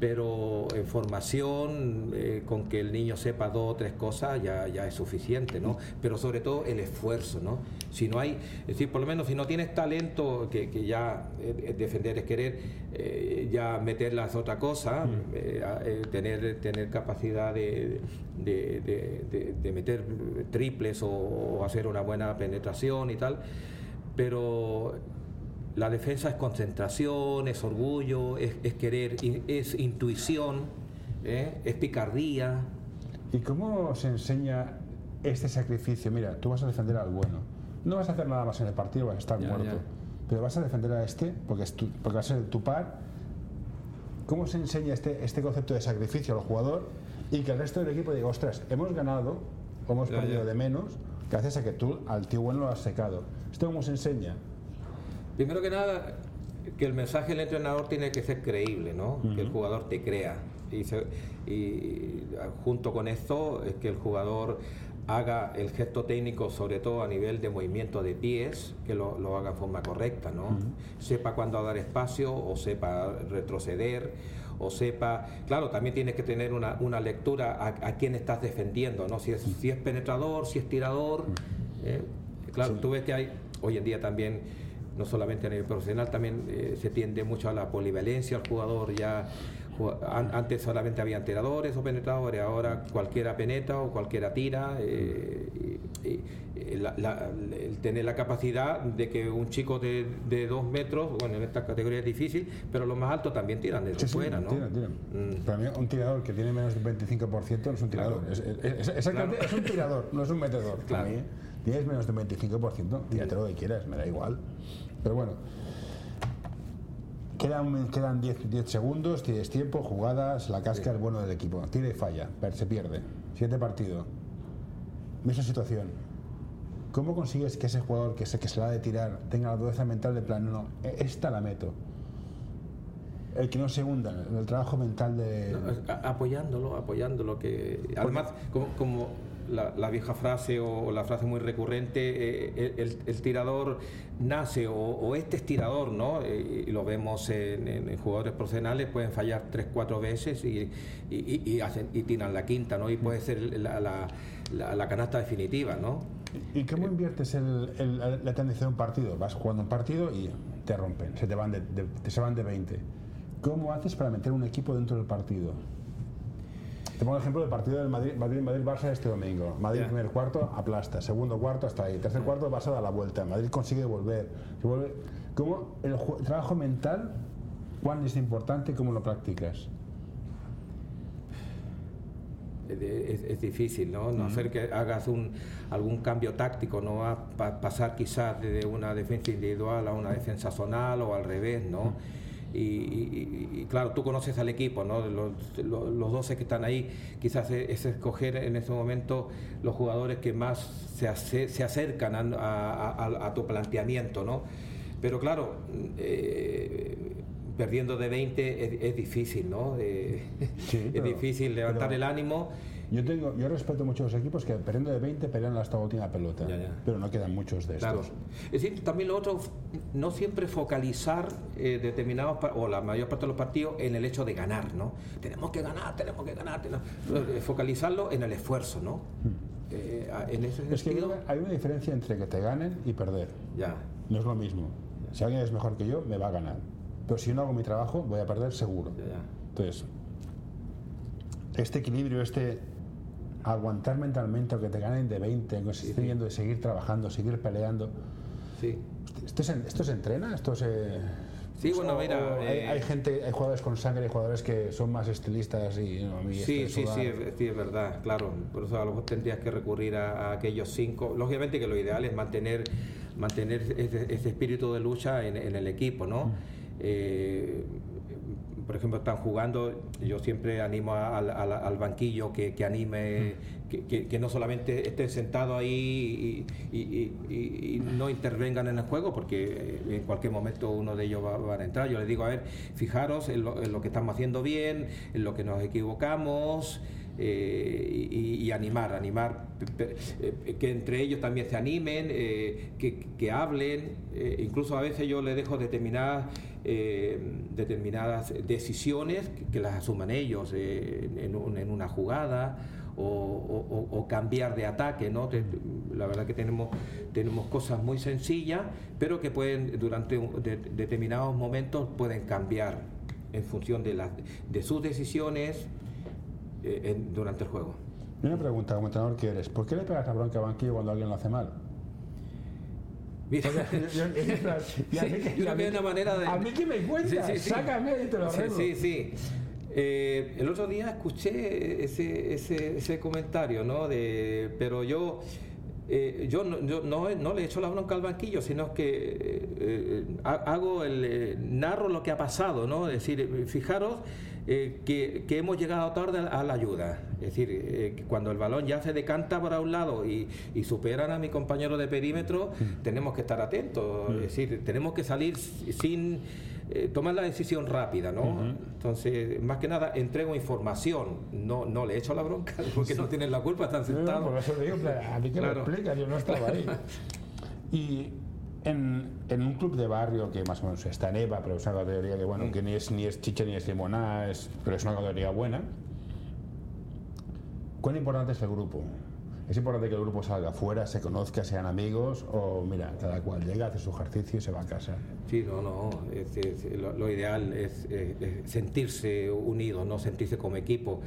pero en formación, eh, con que el niño sepa dos o tres cosas ya, ya es suficiente, ¿no? Pero sobre todo el esfuerzo, ¿no? Si no hay, es decir, por lo menos si no tienes talento, que, que ya eh, defender es querer, eh, ya meterla es otra cosa, mm. tener, tener capacidad de, de, de, meter triples o, o hacer una buena penetración y tal, pero la defensa es concentración, es orgullo, es, querer, es intuición, ¿eh? es picardía. ¿Y cómo se enseña este sacrificio, mira, tú vas a defender al bueno. No vas a hacer nada más en el partido, vas a estar Ya, muerto. ya. Pero vas a defender a este porque, es tu- porque va a ser tu par. ¿Cómo se enseña este, este concepto de sacrificio al jugador y que el resto del equipo diga, ostras, hemos ganado o hemos Ya, perdido ya. de menos gracias a que tú al tío bueno lo has secado? ¿Esto cómo se enseña? Primero que nada, que el mensaje del entrenador tiene que ser creíble, ¿no? Que el jugador te crea. Y, se- y junto con esto es que el jugador haga el gesto técnico, sobre todo a nivel de movimiento de pies, que lo, lo haga en forma correcta, ¿no? Sepa cuándo dar espacio o sepa retroceder o sepa, claro, también tienes que tener una, una lectura a, a quién estás defendiendo, ¿no? Si es, si es penetrador, si es tirador. ¿eh? Claro, tú ves que hay hoy en día también no solamente a nivel profesional, también eh, se tiende mucho a la polivalencia al jugador. Ya an- antes solamente habían tiradores o penetradores, ahora cualquiera penetra o cualquiera tira. eh, y- y- y la- la- el tener la capacidad de que un chico de, de dos metros, bueno, en esta categoría es difícil, pero los más altos también tiran desde Sí, ¿no? tiran, tiran. Mm. Para mí, un tirador que tiene menos del 25% no es un tirador. Es, es- es- exactamente, es un tirador, no es un metedor. Para tienes menos del 25%, tírate lo que quieras, me da igual. Pero bueno, quedan, quedan 10, 10 segundos, tienes tiempo, jugadas, la casca es bueno del equipo. Tira y falla, se pierde. Siguiente partido. Misma situación. ¿Cómo consigues que ese jugador que se, que se la ha de tirar tenga la dureza mental de plan, no, no, e- esta la meto? El que no se hunda, el trabajo mental de... No, apoyándolo, apoyándolo, que además como, como la, la vieja frase o, la frase muy recurrente, eh, el, el- tirador nace o, o este es tirador, ¿no? Eh, y lo vemos en, en- jugadores profesionales, pueden fallar tres, cuatro veces y, y, y- hacen, y tiran la quinta, ¿no? Y puede ser la, la- la- la canasta definitiva, ¿no? ¿Y cómo inviertes el, el- la tendencia de un partido? Vas jugando un partido y te rompen, se te van de, de- te se van de 20. ¿Cómo haces para meter un equipo dentro del partido? Te pongo el ejemplo del partido del Madrid, Madrid, Madrid Barça este domingo. Madrid Ya. primer cuarto aplasta, segundo cuarto hasta ahí, tercer cuarto Barça da la vuelta, Madrid consigue volver. Se vuelve. ¿Cómo el, trabajo mental, cuán es importante y cómo lo practicas? Es, difícil, ¿no? No hacer que hagas un, algún cambio táctico, no a pa- pasar quizás de una defensa individual a una defensa zonal o al revés, ¿no? Y- y- y claro, tú conoces al equipo, ¿no? Los, los, los 12 que están ahí, quizás es, es escoger en ese momento los jugadores que más se, se acercan a, a- a- a tu planteamiento, ¿no? Pero claro, eh, perdiendo de 20 es, es difícil, ¿no? Eh, Sí, es pero- difícil levantar pero- el ánimo. Yo tengo, yo respeto mucho a los equipos que perdiendo de 20 pelean hasta la última pelota, Ya, ya. pero no quedan muchos de estos. Claro. Es decir, también lo otro, no siempre focalizar eh, determinados, o la mayor parte de los partidos, en el hecho de ganar, ¿no? Tenemos que ganar, tenemos que ganar. tenemos- eh, Focalizarlo en el esfuerzo, ¿no? Eh, a- en ese Hmm. Es que hay una, hay una diferencia entre que te ganen y perder. ya. No es lo mismo. Si alguien es mejor que yo, me va a ganar. Pero si no hago mi trabajo, voy a perder seguro. Entonces, este equilibrio, este aguantar mentalmente o que te ganen de 20, consistiendo de seguir trabajando, seguir peleando. Sí. ¿Esto se, esto se entrena? ¿Esto se.? Sí, bueno, o- mira, o hay, eh, hay gente, hay jugadores con sangre, hay jugadores que son más estilistas y no, a mí Sí, de sí, sí, es, sí, es verdad, claro. Por eso a lo mejor tendrías que recurrir a, a aquellos cinco. Lógicamente que lo ideal es mantener, mantener ese, ese espíritu de lucha en, en el equipo, ¿no? Eh, por ejemplo, están jugando, yo siempre animo a- al, banquillo que, que anime, que, que- que no solamente estén sentados ahí y, y- y- y no intervengan en el juego, porque eh, en cualquier momento uno de ellos va, van a entrar. Yo les digo, a ver, fijaros en lo, en lo que estamos haciendo bien, en lo que nos equivocamos. eh, y, animar, animar, eh, que entre ellos también se animen, eh, que, que hablen, eh, incluso a veces yo les dejo determinadas, eh, determinadas decisiones que, que las asuman ellos eh, en, un- en una jugada o, o- o- o cambiar de ataque, ¿no? La verdad que tenemos, tenemos cosas muy sencillas, pero que pueden, durante un- de- determinados momentos, pueden cambiar en función de, las de sus decisiones eh, en- durante el juego. Y Una pregunta, como entrenador que eres, ¿por qué le pegas la bronca a banquillo cuando alguien lo hace mal? Mira, Yo- yo- yo creo que hay una manera de... A mí que me cuentas, sácame y te lo Sí, arreglo. Sí, sí. Eh, el otro día escuché ese, ese, ese comentario, ¿no? De, pero yo eh, yo, no, no, no, le echo la bronca al banquillo, sino que eh, eh, hago el, narro lo que ha pasado, ¿no? Es decir, fijaros que, que, hemos llegado tarde a la ayuda. Es decir, cuando el balón ya se decanta para un lado y, y superan a mi compañero de perímetro, mm. tenemos que estar atentos. Mm. Es decir, tenemos que salir sin eh, tomar la decisión rápida, ¿no? Entonces, más que nada, entrego información, no, no le echo la bronca, porque no tienen la culpa, están sentados. por eso digo, a mí que lo explica, yo no estaba ahí. y en, en, un club de barrio que más o menos está en EVA, pero es una categoría que, bueno, mm. que ni es, ni es chicha ni es limonada, es, pero es una categoría buena, ¿cuán importante es el grupo? Es importante que el grupo salga afuera, se conozca, sean amigos o mira, cada cual llega, hace su ejercicio y se va a casa. Sí, no, no, lo, ideal es, sentirse unidos, no sentirse como equipo.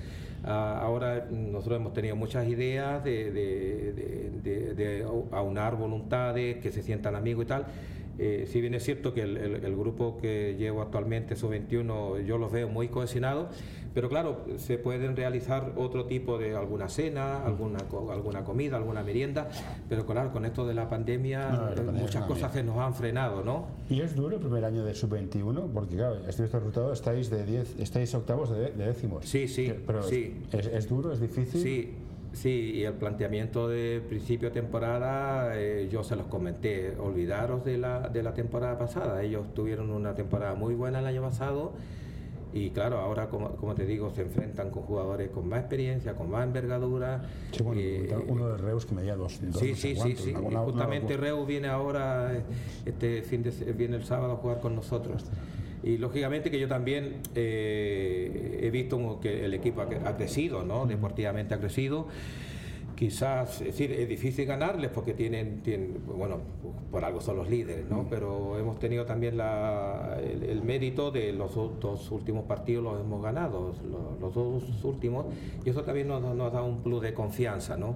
Ah, ahora nosotros hemos tenido muchas ideas de, de aunar voluntades, que se sientan amigos y tal eh, si bien es cierto que el, grupo que llevo actualmente, su 21, yo los veo muy cohesionados, pero claro, se pueden realizar otro tipo de alguna cena, alguna, alguna comida, alguna merienda, pero claro, con esto de la pandemia, muchas cosas se nos han frenado, ¿no? Y es duro el primer año de sub-21, porque claro, estoy visto resultado, estáis de 10, estáis octavos de, décimos. Sí, sí, pero sí. Es, es, duro, es difícil. Sí, Sí, y el planteamiento de principio de temporada, eh, yo se los comenté, olvidaros de la, de la temporada pasada. Ellos tuvieron una temporada muy buena el año pasado y claro, ahora como, como te digo, se enfrentan con jugadores con más experiencia, con más envergadura. Sí, bueno, uno de Reus que medía dos, dos Sí, sí, sí, sí. justamente Reus viene ahora, este fin de, viene el sábado a jugar con nosotros. Y lógicamente que yo también eh, he visto que el equipo ha crecido, ¿no? Deportivamente ha crecido quizás, es decir, es difícil ganarles porque tienen, tienen, bueno, por algo son los líderes, ¿no? Pero hemos tenido también la, el, mérito de los dos últimos partidos los hemos ganado, los, dos últimos, y eso también nos, nos, da un plus de confianza, ¿no?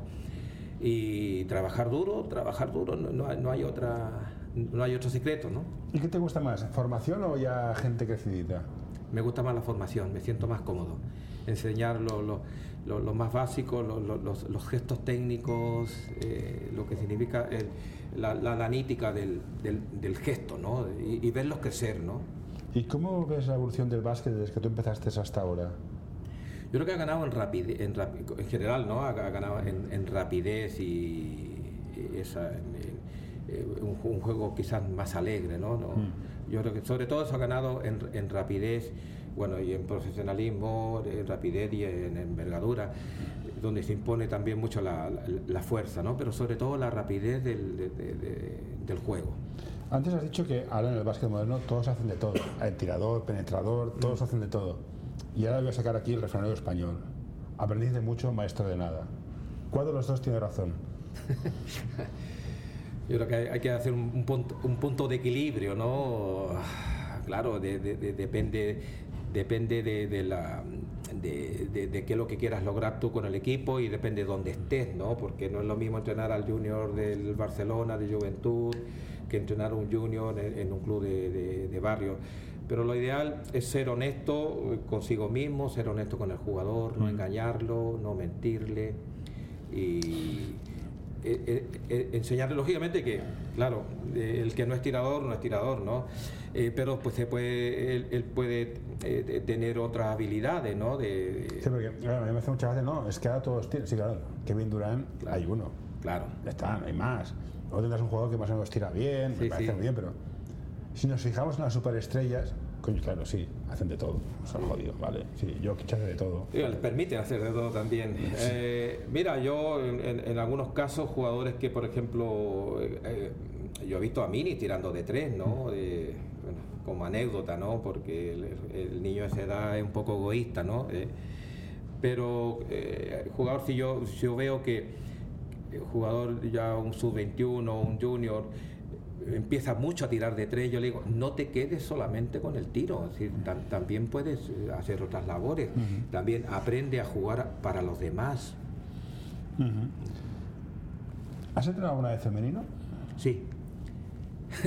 Y trabajar duro, trabajar duro, no, no hay otra no hay otro secreto, ¿no? ¿Y qué te gusta más, formación o ya gente crecidita? Me gusta más la formación, me siento más cómodo. Enseñar lo, lo, lo, más básico, los, los, gestos técnicos, eh, lo que significa la, la, anítica del, del, gesto, ¿no? Y, verlos crecer, ¿no? ¿Y cómo ves la evolución del básquet desde que tú empezaste hasta ahora? Yo creo que ha ganado en rapidez, en, en general, ¿no? Ha, ganado en, en rapidez y, esa, eh, un, juego quizás más alegre, ¿no? Mm. Yo creo que sobre todo eso ha ganado en, rapidez, bueno, y en profesionalismo, en rapidez y en envergadura, donde se impone también mucho la, fuerza, ¿no? Pero sobre todo la rapidez del, del juego. Antes has dicho que ahora en el básquet moderno todos hacen de todo, el tirador, penetrador, todos hacen de todo. Y ahora voy a sacar aquí el refranero español. Aprendiz de mucho, maestro de nada. ¿Cuál de los dos tiene razón? Yo creo que hay, que hacer un, punto, un, punto, de equilibrio, ¿no? Claro, depende, depende de, la, de, qué es lo que quieras lograr tú con el equipo y depende de dónde estés, ¿no? Porque no es lo mismo entrenar al junior del Barcelona, de Juventud, que entrenar a un junior en, un club de, barrio. Pero lo ideal es ser honesto consigo mismo, ser honesto con el jugador, no mm. engañarlo, no mentirle y eh, eh, eh, enseñarle lógicamente que, claro, el que no es tirador no es tirador, ¿no? pero pues se puede, él, puede tener otras habilidades, ¿no? De, sí, porque claro, a mí me hace muchas veces, no, es que ahora todos tiran, sí, claro, Kevin Durant hay uno. Claro. Ya está, no hay más. O tendrás un jugador que más o menos tira bien, me parece muy bien, pero si nos fijamos en las superestrellas, Coño, claro, sí, hacen de todo. Son jodidos, ¿vale? Sí, yo hace de todo. Sí, les permiten hacer de todo también. Eh, mira, yo en, algunos casos, jugadores que, por ejemplo, eh, eh, yo he visto a Mini tirando de tres, ¿no? como anécdota, ¿no? Porque el, niño de esa edad es un poco egoísta, ¿no? pero jugador, si yo, si yo veo que el jugador ya un sub-21, un junior, empieza mucho a tirar de tres, yo le digo, no te quedes solamente con el tiro, también puedes eh, hacer otras labores, también aprende a jugar para los demás. ¿Has entrenado alguna vez femenino? Sí.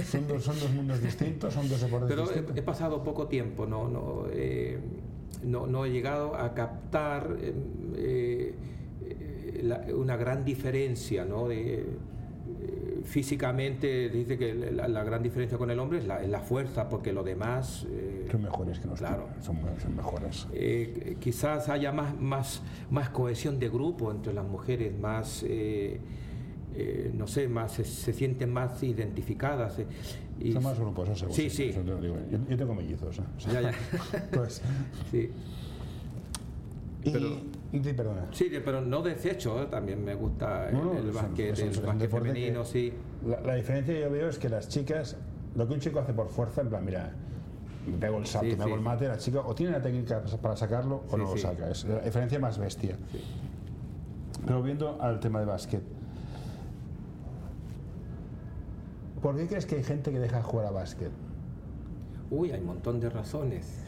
¿Son dos, son dos mundos distintos? ¿Son dos deportes Pero distintos? He, pasado poco tiempo, ¿no? no eh, no, no, he llegado a captar eh, una gran diferencia, ¿no? De, físicamente dice que la, gran diferencia con el hombre es la, la fuerza, porque lo demás... son mejores que nosotros, claro, son, son mejores. quizás haya más, más, más cohesión de grupo entre las mujeres, más... Eh, no sé, más se, sienten más identificadas. Eh, y Son más grupos, eso Sí, sí. Yo, tengo mellizos. ¿eh? ya, ya. pues. Sí. pero, perdona. Sí, pero no desecho, también me gusta el, básquet, el básquet femenino, sí. La, diferencia que yo veo es que las chicas, lo que un chico hace por fuerza, en plan, mira, me pego el salto, me hago el mate, la chica o tiene la técnica para sacarlo o no lo saca. Es la diferencia más bestia. Pero viendo al tema de básquet, ¿Por qué crees que hay gente que deja de jugar a básquet? Uy, hay un montón de razones.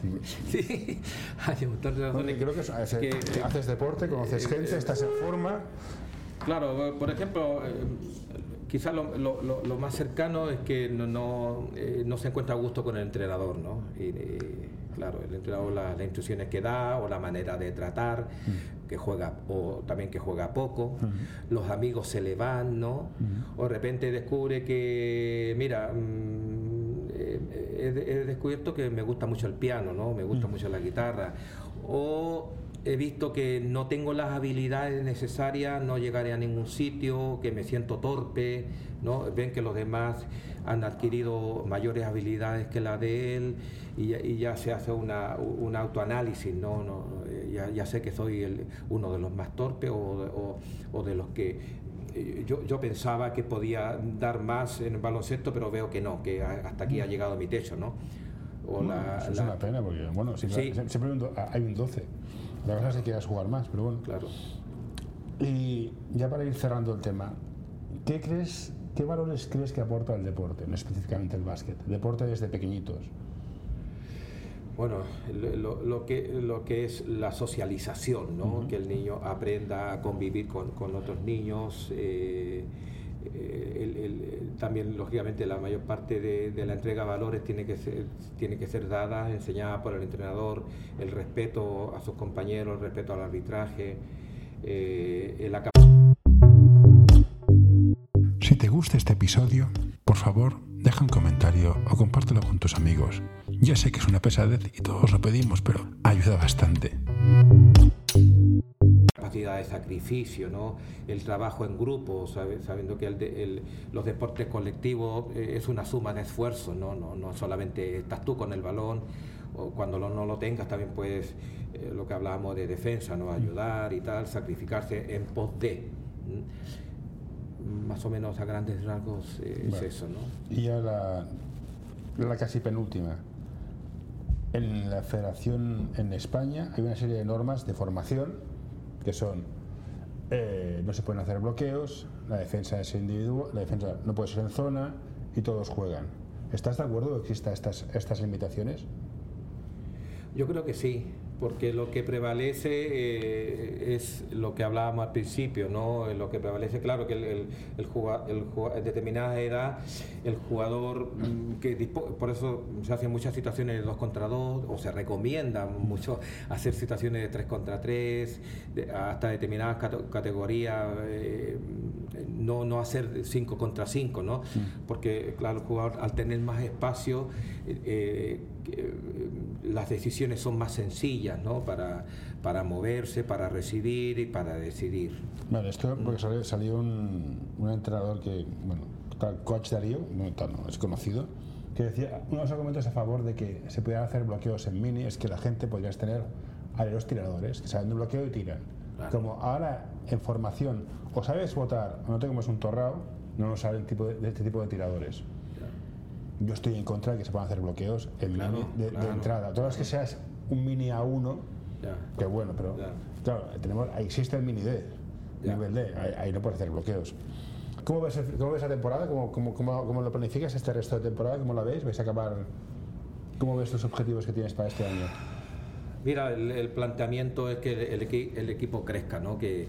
Sí, hay un montón de razones. creo que, haces deporte, conoces eh, gente, estás en forma. Claro, por ejemplo, eh, quizás lo, lo, más cercano es que no, no, eh, no, se encuentra a gusto con el entrenador, ¿no? Y, claro, el entrenador, las instrucciones que da o la manera de tratar, mm. que juega, o también que juega poco, mm. los amigos se le van, ¿no? Mm. O de repente descubre que, mira, he, descubierto que me gusta mucho el piano, ¿no? Me gusta mucho la guitarra. O he visto que no tengo las habilidades necesarias, no llegaré a ningún sitio, que me siento torpe, ¿no? Ven que los demás han adquirido mayores habilidades que la de él y, ya se hace una, un autoanálisis, ¿no? no ya, ya, sé que soy el, uno de los más torpes o, o, de los que yo, yo, pensaba que podía dar más en el baloncesto, pero veo que no, que hasta aquí ha llegado mi techo, ¿no? O la, es una pena, porque, bueno, siempre, hay un 12. La verdad es que quieras jugar más, pero bueno. Claro. Y ya para ir cerrando el tema, ¿qué crees, qué valores crees que aporta el deporte, no específicamente el básquet? Deporte desde pequeñitos. Bueno, lo, que, lo que es la socialización, ¿no? que el niño aprenda a convivir con, con otros niños. Eh, eh, también, lógicamente, la mayor parte de, la entrega de valores tiene que, ser, tiene que ser dada, enseñada por el entrenador, el respeto a sus compañeros, el respeto al arbitraje, eh, Si te gusta este episodio, por favor, deja un comentario o compártelo con tus amigos. Ya sé que es una pesadez y todos lo pedimos, pero ayuda bastante capacidad de sacrificio, ¿no? el trabajo en grupo, sabiendo que los deportes colectivos eh, es una suma de esfuerzos, ¿no? No, no solamente estás tú con el balón, o cuando no lo tengas también puedes, eh, lo que hablábamos de defensa, ¿no? ayudar y tal, sacrificarse en pos de. Más o menos a grandes rasgos eh, es eso. ¿no? Y ya la, la casi penúltima. En la federación en España hay una serie de normas de formación que son eh, no se pueden hacer bloqueos, la defensa es individual, la defensa no puede ser en zona y todos juegan. ¿Estás de acuerdo que existan estas, estas limitaciones? Yo creo que sí porque lo que prevalece eh, es lo que hablábamos al principio, ¿no? Lo que prevalece, claro, que el, el, el, en determinada edad el jugador, mm, que por eso se hacen muchas situaciones de dos contra dos, o se recomienda mucho hacer situaciones de tres contra tres, hasta determinadas categorías, eh, no, no hacer cinco contra cinco, ¿no? Mm. Porque, claro, el jugador al tener más espacio, eh, las decisiones son más sencillas ¿no? para, para moverse, para recibir y para decidir. Vale, esto porque salió, un, un, entrenador que, bueno, coach Darío, no, no, es conocido, que decía, uno de los argumentos a favor de que se pudieran hacer bloqueos en mini es que la gente podría tener aleros tiradores que saben de bloqueo y tiran. Como ahora en formación o sabes votar o no te comes un torrao, no nos sale tipo de, este tipo de tiradores yo estoy en contra de que se puedan hacer bloqueos en mini de, entrada. Todas que seas un mini A1, que bueno, pero claro, tenemos, existe el mini D, nivel D, ahí, no puedes hacer bloqueos. ¿Cómo ves, cómo ves la temporada? ¿Cómo, cómo, cómo, lo planificas este resto de temporada? ¿Cómo la ves? ¿Vais a acabar? ¿Cómo ves los objetivos que tienes para este año? Mira, el, planteamiento es que el, el, equipo crezca, ¿no? Que,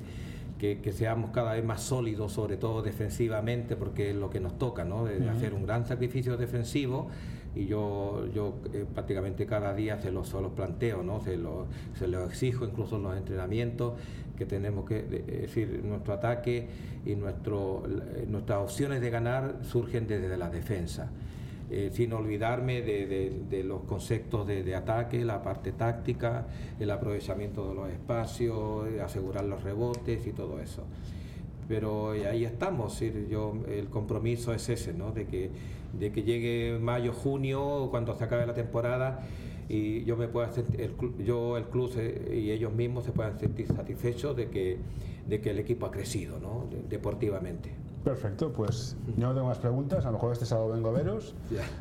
que, seamos cada vez más sólidos, sobre todo defensivamente, porque es lo que nos toca, ¿no? De, hacer un gran sacrificio defensivo, y yo, yo eh, prácticamente cada día se los, se los planteo, ¿no? se los se lo exijo incluso en los entrenamientos, que tenemos que decir, nuestro ataque y nuestro, nuestras opciones de ganar surgen desde la defensa. Eh, sin olvidarme de, los conceptos de, ataque, la parte táctica, el aprovechamiento de los espacios, asegurar los rebotes y todo eso. Pero ahí estamos, yo, el compromiso es ese, ¿no? de, que, de que llegue mayo, junio, cuando se acabe la temporada, y yo me pueda el, yo el club y ellos mismos se puedan sentir satisfechos de que, de que el equipo ha crecido ¿no? deportivamente. Perfecto, pues yo no tengo más preguntas. A lo mejor este sábado vengo a veros.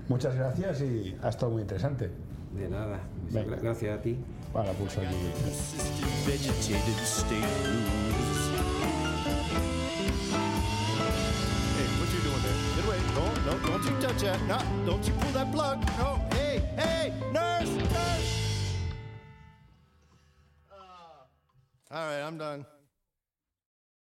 Muchas gracias y ha estado muy interesante. De nada. Gracias a ti. Para pulsar aquí. No, no, don't you touch that. No, don't you pull that plug. No, hey, hey, nurse, nurse. Uh, all right, I'm done.